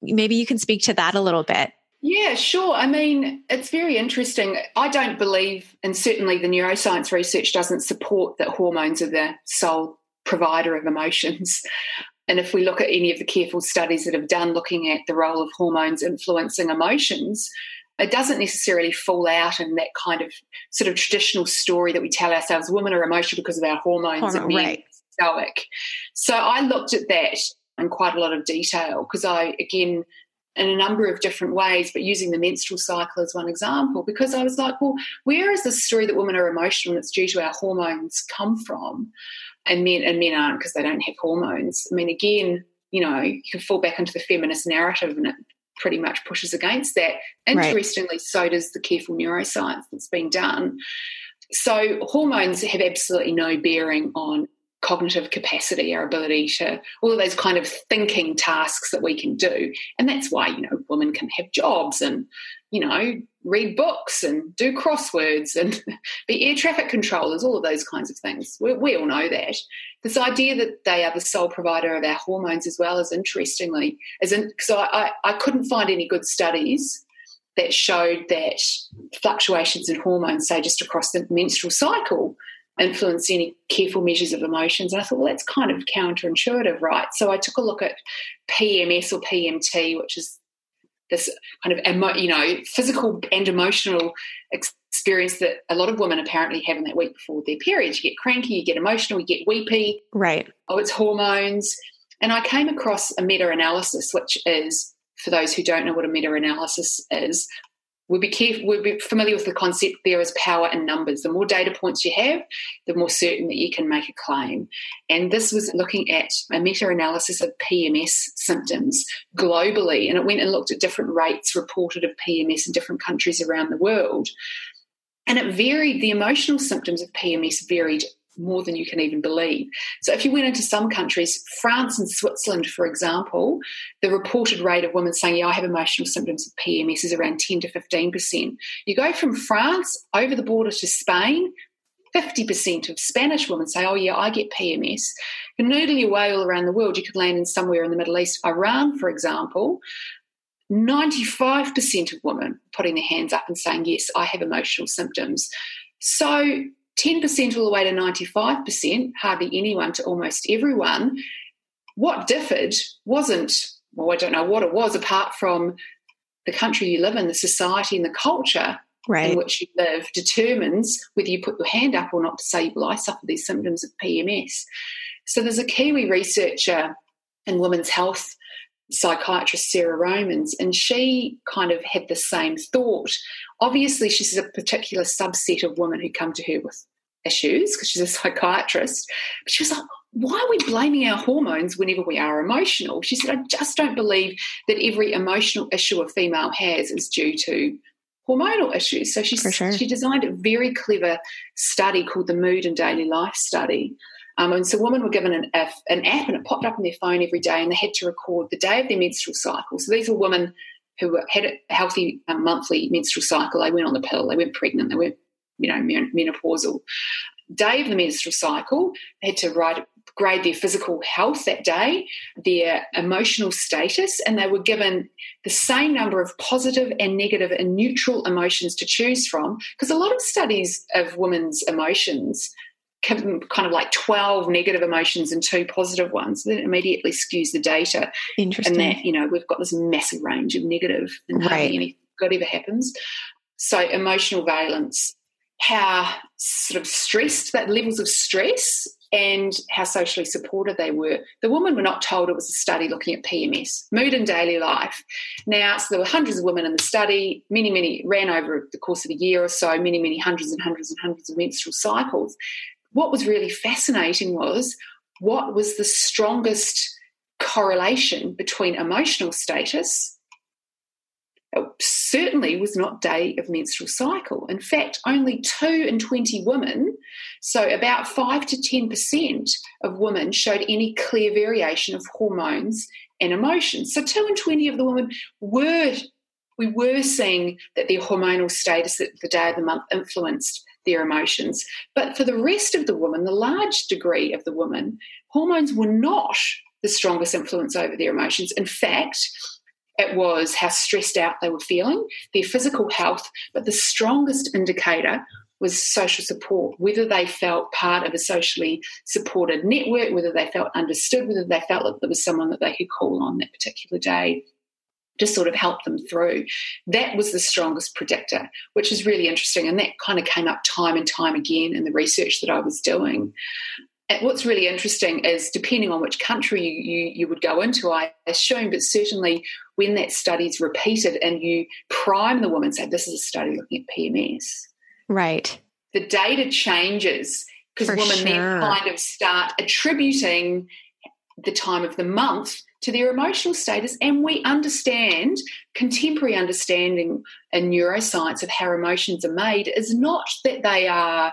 maybe you can speak to that a little bit. Yeah, sure. I mean, it's very interesting. I don't believe, and certainly the neuroscience research doesn't support that hormones are the sole provider of emotions. And if we look at any of the careful studies that have done looking at the role of hormones influencing emotions, it doesn't necessarily fall out in that kind of sort of traditional story that we tell ourselves women are emotional because of our hormones Hormone, and men right. stoic. So I looked at that in quite a lot of detail because I, again, in a number of different ways, but using the menstrual cycle as one example, because I was like, well, where is the story that women are emotional and it's due to our hormones come from? And men and men aren't because they don't have hormones. I mean, again, you know, you can fall back into the feminist narrative and it pretty much pushes against that. Interestingly, right. so does the careful neuroscience that's been done. So, hormones have absolutely no bearing on cognitive capacity, our ability to all of those kind of thinking tasks that we can do. And that's why, you know, women can have jobs and, you know, read books and do crosswords and *laughs* be air traffic controllers, all of those kinds of things. We, we all know that. This idea that they are the sole provider of our hormones as well is interestingly, in, because I, I, I couldn't find any good studies that showed that fluctuations in hormones, say just across the menstrual cycle, influence any careful measures of emotions. I thought, well, that's kind of counterintuitive, right? So I took a look at PMS or PMT, which is this kind of emo- you know physical and emotional experience that a lot of women apparently have in that week before their period. You get cranky, you get emotional, you get weepy. Right. Oh, it's hormones. And I came across a meta-analysis, which is for those who don't know what a meta-analysis is, we'll be we'll be familiar with the concept there is power in numbers. The more data points you have, the more certain that you can make a claim. And this was looking at a meta-analysis of PMS symptoms globally, and it went and looked at different rates reported of PMS in different countries around the world. And it varied, the emotional symptoms of PMS varied more than you can even believe. So, if you went into some countries, France and Switzerland, for example, the reported rate of women saying, Yeah, I have emotional symptoms of PMS is around 10 to 15%. You go from France over the border to Spain, 50% of Spanish women say, Oh, yeah, I get PMS. You noodle your way all around the world, you could land in somewhere in the Middle East, Iran, for example. 95% of women putting their hands up and saying, Yes, I have emotional symptoms. So 10% all the way to 95%, hardly anyone to almost everyone. What differed wasn't, well, I don't know what it was, apart from the country you live in, the society, and the culture right. in which you live determines whether you put your hand up or not to say, well, I suffer these symptoms of PMS. So there's a Kiwi researcher in women's health, psychiatrist Sarah Romans, and she kind of had the same thought. Obviously, she's a particular subset of women who come to her with issues because she's a *laughs* psychiatrist. But she was like, why are we blaming our hormones whenever we are emotional? She said, I just don't believe that every emotional issue a female has is due to hormonal issues. So she, sure. she designed a very clever study called the Mood and Daily Life Study. Um, and so women were given an, an app and it popped up on their phone every day and they had to record the day of their menstrual cycle. So these are women who had a healthy um, monthly menstrual cycle. They went on the pill, they went pregnant, they went you know menopausal. Day of the menstrual cycle, they had to write grade their physical health that day, their emotional status, and they were given the same number of positive and negative and neutral emotions to choose from. Because a lot of studies of women's emotions kind of like 12 negative emotions and two positive ones that immediately skews the data interesting and that you know we've got this massive range of negative and right. any happens so emotional valence how sort of stressed that levels of stress and how socially supported they were. The women were not told it was a study looking at PMS, mood and daily life. Now, so there were hundreds of women in the study, many, many ran over the course of a year or so, many, many hundreds and hundreds and hundreds of menstrual cycles. What was really fascinating was what was the strongest correlation between emotional status it certainly was not day of menstrual cycle. In fact, only 2 in 20 women, so about 5 to 10% of women showed any clear variation of hormones and emotions. So 2 in 20 of the women were, we were seeing that their hormonal status at the day of the month influenced their emotions. But for the rest of the woman, the large degree of the woman, hormones were not the strongest influence over their emotions. In fact, it was how stressed out they were feeling, their physical health, but the strongest indicator was social support, whether they felt part of a socially supported network, whether they felt understood, whether they felt that there was someone that they could call on that particular day to sort of help them through. That was the strongest predictor, which is really interesting. And that kind of came up time and time again in the research that I was doing what's really interesting is depending on which country you, you, you, would go into, I assume, but certainly when that study is repeated and you prime the woman, say, this is a study looking at PMS. Right. The data changes because women sure. then kind of start attributing the time of the month to their emotional status. And we understand, contemporary understanding in neuroscience of how emotions are made is not that they are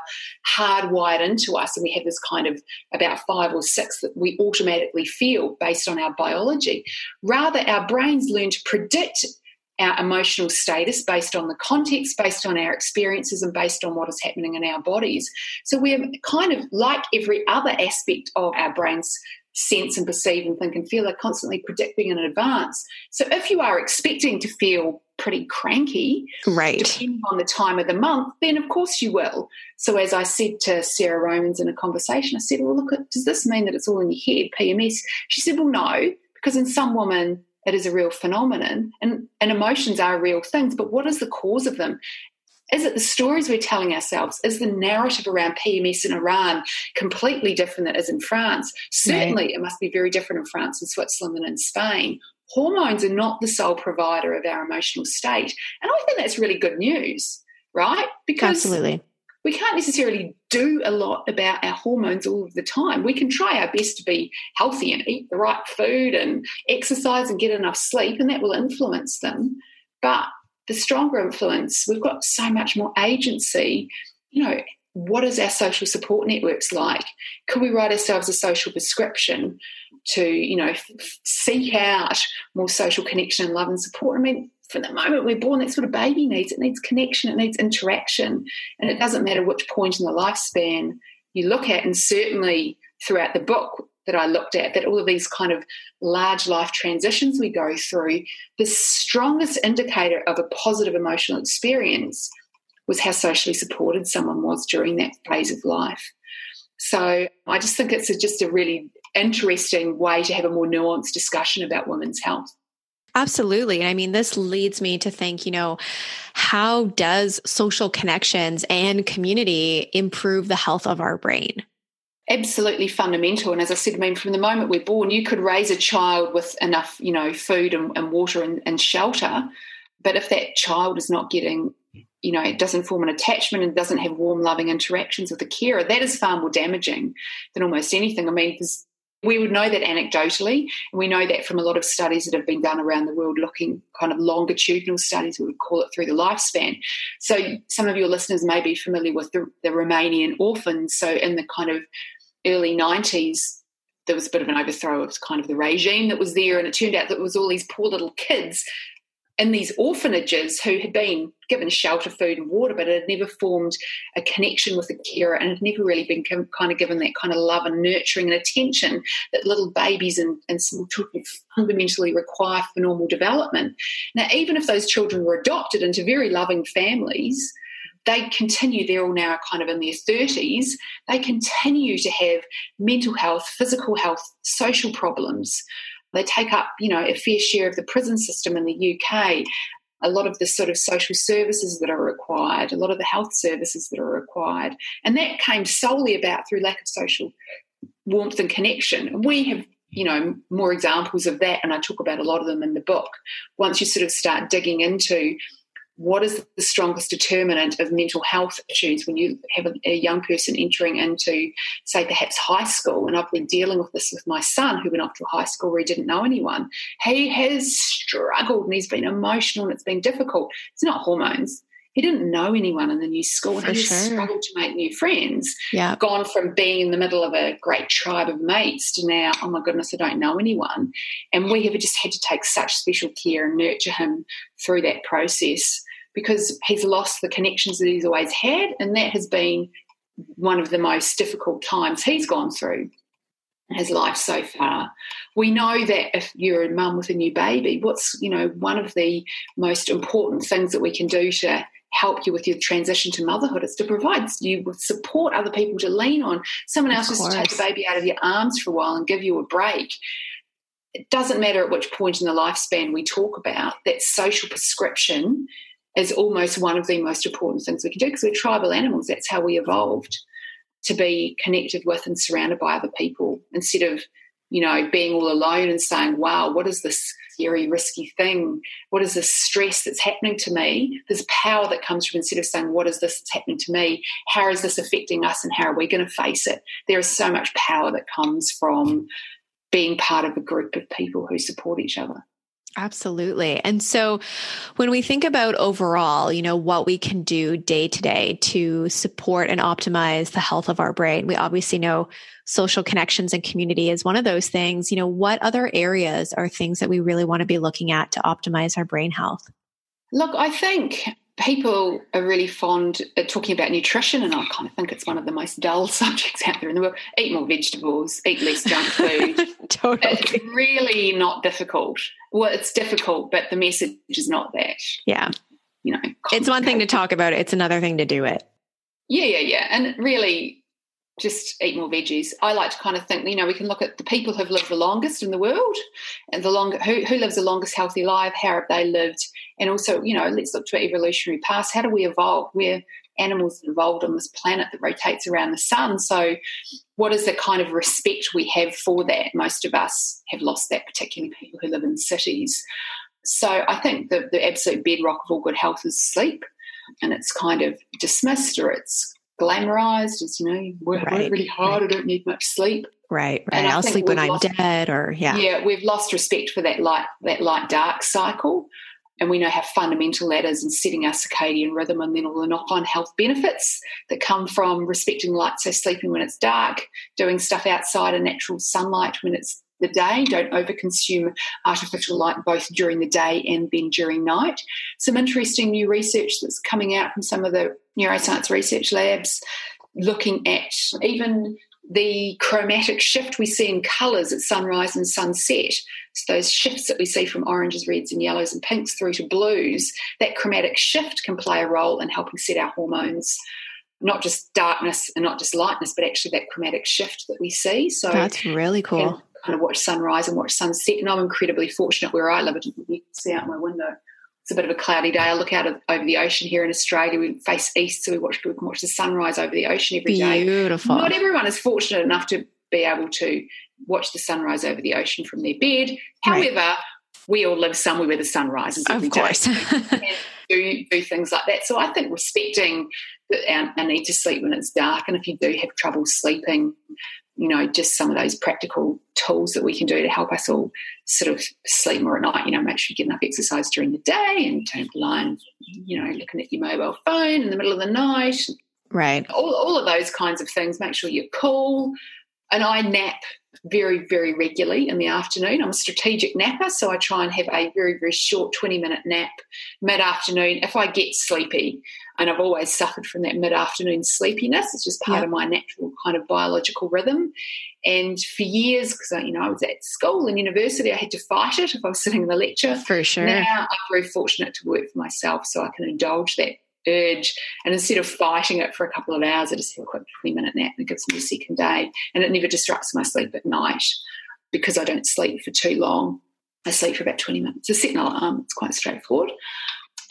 hardwired into us and we have this kind of about five or six that we automatically feel based on our biology. Rather, our brains learn to predict our emotional status based on the context, based on our experiences, and based on what is happening in our bodies. So we're kind of like every other aspect of our brain's sense and perceive and think and feel are constantly predicting in advance. So if you are expecting to feel pretty cranky, right, depending on the time of the month, then of course you will. So as I said to Sarah Romans in a conversation, I said, "Well, look, does this mean that it's all in your head, PMS?" She said, "Well, no, because in some women." It is a real phenomenon, and, and emotions are real things. But what is the cause of them? Is it the stories we're telling ourselves? Is the narrative around PMS in Iran completely different than it is in France? Certainly, right. it must be very different in France and Switzerland and in Spain. Hormones are not the sole provider of our emotional state. And I think that's really good news, right? Because Absolutely. we can't necessarily do a lot about our hormones all of the time. We can try our best to be healthy and eat the right food and exercise and get enough sleep, and that will influence them. But the stronger influence, we've got so much more agency. You know, what is our social support networks like? Can we write ourselves a social prescription to, you know, f- seek out more social connection and love and support? I mean, from the moment we're born, that's what a baby needs. It needs connection, it needs interaction. And it doesn't matter which point in the lifespan you look at. And certainly throughout the book, that I looked at, that all of these kind of large life transitions we go through, the strongest indicator of a positive emotional experience was how socially supported someone was during that phase of life. So I just think it's a, just a really interesting way to have a more nuanced discussion about women's health. Absolutely. And I mean, this leads me to think, you know, how does social connections and community improve the health of our brain? Absolutely fundamental. And as I said, I mean, from the moment we're born, you could raise a child with enough, you know, food and, and water and, and shelter. But if that child is not getting you know, it doesn't form an attachment and doesn't have warm, loving interactions with the carer, that is far more damaging than almost anything. I mean, we would know that anecdotally, and we know that from a lot of studies that have been done around the world, looking kind of longitudinal studies, we would call it through the lifespan. So, some of your listeners may be familiar with the, the Romanian orphans. So, in the kind of early 90s, there was a bit of an overthrow of kind of the regime that was there, and it turned out that it was all these poor little kids in these orphanages who had been given shelter, food, and water, but had never formed a connection with a carer and had never really been kind of given that kind of love and nurturing and attention that little babies and, and small children fundamentally require for normal development. Now, even if those children were adopted into very loving families, they continue, they're all now kind of in their 30s, they continue to have mental health, physical health, social problems. They take up, you know, a fair share of the prison system in the UK. A lot of the sort of social services that are required, a lot of the health services that are required. And that came solely about through lack of social warmth and connection. We have you know more examples of that and i talk about a lot of them in the book once you sort of start digging into what is the strongest determinant of mental health issues when you have a, a, young person entering into, say, perhaps high school? And I've been dealing with this with my son who went off to high school where he didn't know anyone. He has struggled and he's been emotional and it's been difficult. It's not hormones. He didn't know anyone in the new school and For he sure. struggled to make new friends. Yeah. Gone from being in the middle of a great tribe of mates to now, oh my goodness, I don't know anyone. And we have just had to take such special care and nurture him through that process because he's lost the connections that he's always had, and that has been one of the most difficult times he's gone through in his life so far. We know that if you're a mum with a new baby, what's you know one of the most important things that we can do to help you with your transition to motherhood is to provide you with support, other people to lean on, someone else just to take the baby out of your arms for a while and give you a break. It doesn't matter at which point in the lifespan we talk about, that social prescription is almost one of the most important things we can do because we're tribal animals. That's how we evolved to be connected with and surrounded by other people instead of, you know, being all alone and saying, wow, what is this scary, risky thing? What is this stress that's happening to me? There's power that comes from instead of saying, what is this that's happening to me? How is this affecting us and how are we going to face it? There is so much power that comes from being part of a group of people who support each other. Absolutely. And so when we think about overall, you know, what we can do day to day to support and optimize the health of our brain, we obviously know social connections and community is one of those things. You know, what other areas are things that we really want to be looking at to optimize our brain health? Look, I think people are really fond at talking about nutrition, and I kind of think it's one of the most dull *laughs* subjects out there in the world. Eat more vegetables, eat less junk *laughs* food. totally. It's really not difficult. Well, it's difficult, but the message is not that. Yeah. You know, it's one thing to talk about it, it's another thing to do it. Yeah, yeah, yeah. And really, just eat more veggies. I like to kind of think, you know, we can look at the people who've lived the longest in the world and the longer who, who lives the longest healthy life, how have they lived? And also, you know, let's look to our evolutionary past. How do we evolve? We're animals evolved on this planet that rotates around the sun. So what is the kind of respect we have for that? Most of us have lost that, particularly people who live in cities. So I think the, the absolute bedrock of all good health is sleep. And it's kind of dismissed or it's glamorized as you know work, right. work really hard right. i don't need much sleep right right and i'll sleep when i'm lost, dead or yeah yeah we've lost respect for that light that light dark cycle and we know how fundamental that is in setting our circadian rhythm and then all the knock-on health benefits that come from respecting light so sleeping when it's dark doing stuff outside in natural sunlight when it's the day. Don't overconsume artificial light both during the day and then during night. Some interesting new research that's coming out from some of the neuroscience research labs looking at even the chromatic shift we see in colours at sunrise and sunset. So those shifts that we see from oranges, reds, and yellows and pinks through to blues, that chromatic shift can play a role in helping set our hormones. Not just darkness and not just lightness, but actually that chromatic shift that we see. So that's really cool. Kind of watch sunrise and watch sunset. And I'm incredibly fortunate where I live. You can see out my window it's a bit of a cloudy day. I look out of, over the ocean here in Australia. We face east, so we watch we can watch the sunrise over the ocean every day. Beautiful. Not everyone is fortunate enough to be able to watch the sunrise over the ocean from their bed. However, right. we all live somewhere where the sun rises. Of course. *laughs* do, do things like that. So I think respecting our, our need to sleep when it's dark, and if you do have trouble sleeping, you know, just some of those practical tools that we can do to help us all sort of sleep more at night. You know, make sure you get enough exercise during the day and don't lie you know, looking at your mobile phone in the middle of the night. Right. All, all of those kinds of things. Make sure you're cool. And I nap very, very regularly in the afternoon. I'm a strategic napper, so I try and have a very, very short 20 minute nap mid afternoon if I get sleepy. And I've always suffered from that mid afternoon sleepiness. It's just part of my natural kind of biological rhythm. And for years, because you know I was at school and university, I had to fight it if I was sitting in the lecture. For sure. Now I'm very fortunate to work for myself, so I can indulge that urge. And instead of fighting it for a couple of hours, I just have a quick 20 minute nap and it gives me a second day. And it never disrupts my sleep at night because I don't sleep for too long. I sleep for about 20 minutes. I set an alarm, it's quite straightforward.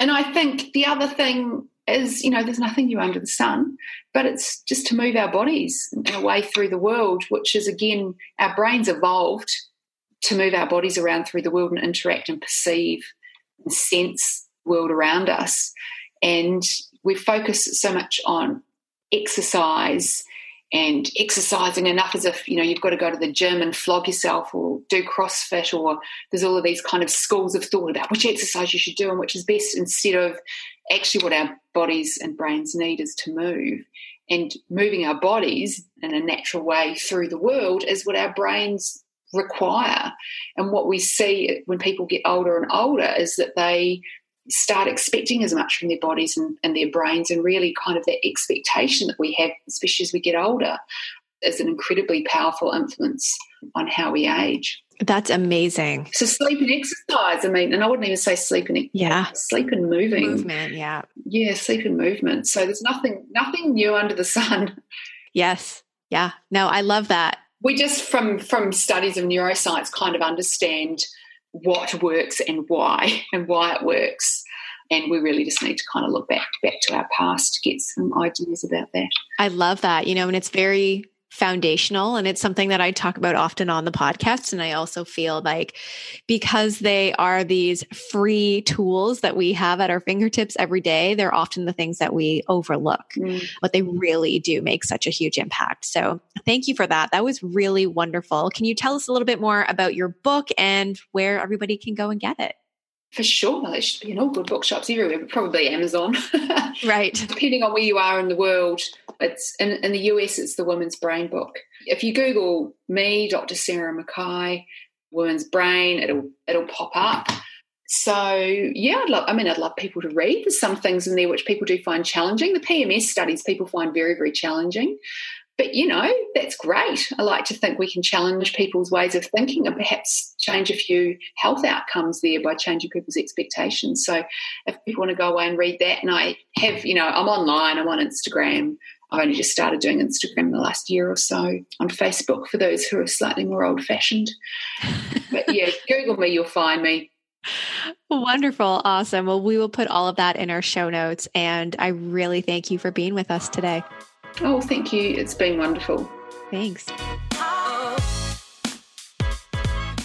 And I think the other thing is, you know, there's nothing new under the sun, but it's just to move our bodies in a way through the world, which is again, our brains evolved to move our bodies around through the world and interact and perceive and sense world around us. And we focus so much on exercise and exercising enough as if you know you've got to go to the gym and flog yourself or do crossfit or there's all of these kind of schools of thought about which exercise you should do and which is best instead of actually what our bodies and brains need is to move. And moving our bodies in a natural way through the world is what our brains require. And what we see when people get older and older is that they start expecting as much from their bodies and, and their brains, and really kind of that expectation that we have, especially as we get older, is an incredibly powerful influence on how we age. That's amazing. So sleep and exercise. I mean, and I wouldn't even say sleep and yeah, sleep and moving, movement. Yeah, yeah, sleep and movement. So there's nothing, nothing new under the sun. Yes. Yeah. No, I love that. We just from from studies of neuroscience kind of understand what works and why *laughs* and why it works. And we really just need to kind of look back back to our past to get some ideas about that. I love that you know and it's very foundational and it's something that I talk about often on the podcast and I also feel like because they are these free tools that we have at our fingertips every day they're often the things that we overlook. Mm. but they really do make such a huge impact. So thank you for that. That was really wonderful. Can you tell us a little bit more about your book and where everybody can go and get it? For sure, should be in all good bookshops. Everywhere, but probably Amazon. *laughs* right. Depending on where you are in the world, it's in, in the US, it's the Women's Brain book. If you Google me, Dr. Sarah McKay, Women's Brain, it'll it'll pop up. So yeah, I'd love. I mean, I'd love people to read. There's some things in there which people do find challenging. The PMS studies people find very very challenging. But you know, that's great. I like to think we can challenge people's ways of thinking and perhaps change a few health outcomes there by changing people's expectations. So if people want to go away and read that, and I have, you know, I'm online, I'm on Instagram. I've only just started doing Instagram in the last year or so on Facebook for those who are slightly more old fashioned. *laughs* but yeah, Google me, you'll find me. Wonderful. Awesome. Well, we will put all of that in our show notes. And I really thank you for being with us today. Oh, thank you. It's been wonderful. Thanks.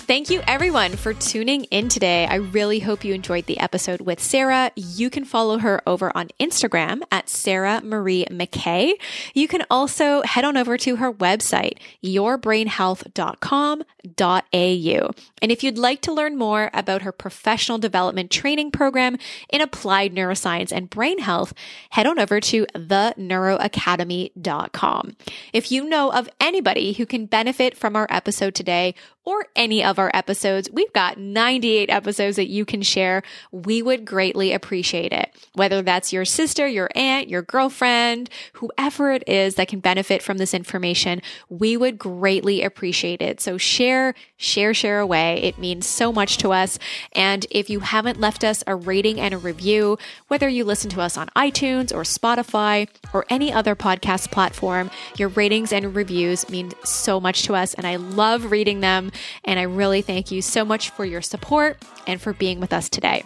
Thank you, everyone, for tuning in today. I really hope you enjoyed the episode with Sarah. You can follow her over on Instagram at Sarah Marie McKay. You can also head on over to her website, yourbrainhealth.com.au. And if you'd like to learn more about her professional development training program in applied neuroscience and brain health, head on over to theneuroacademy.com. If you know of anybody who can benefit from our episode today, or any of our episodes. We've got 98 episodes that you can share. We would greatly appreciate it. Whether that's your sister, your aunt, your girlfriend, whoever it is that can benefit from this information, we would greatly appreciate it. So share, share, share away. It means so much to us. And if you haven't left us a rating and a review, whether you listen to us on iTunes or Spotify or any other podcast platform, your ratings and reviews mean so much to us. And I love reading them. And I really thank you so much for your support and for being with us today.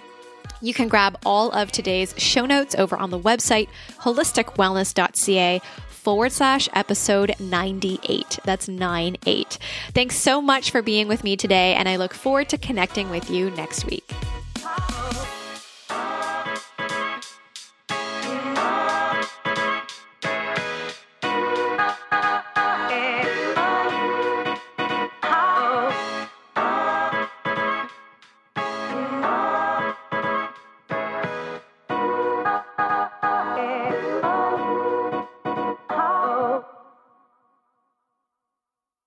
You can grab all of today's show notes over on the website holisticwellness.ca forward slash episode 98. That's 9 8. Thanks so much for being with me today, and I look forward to connecting with you next week.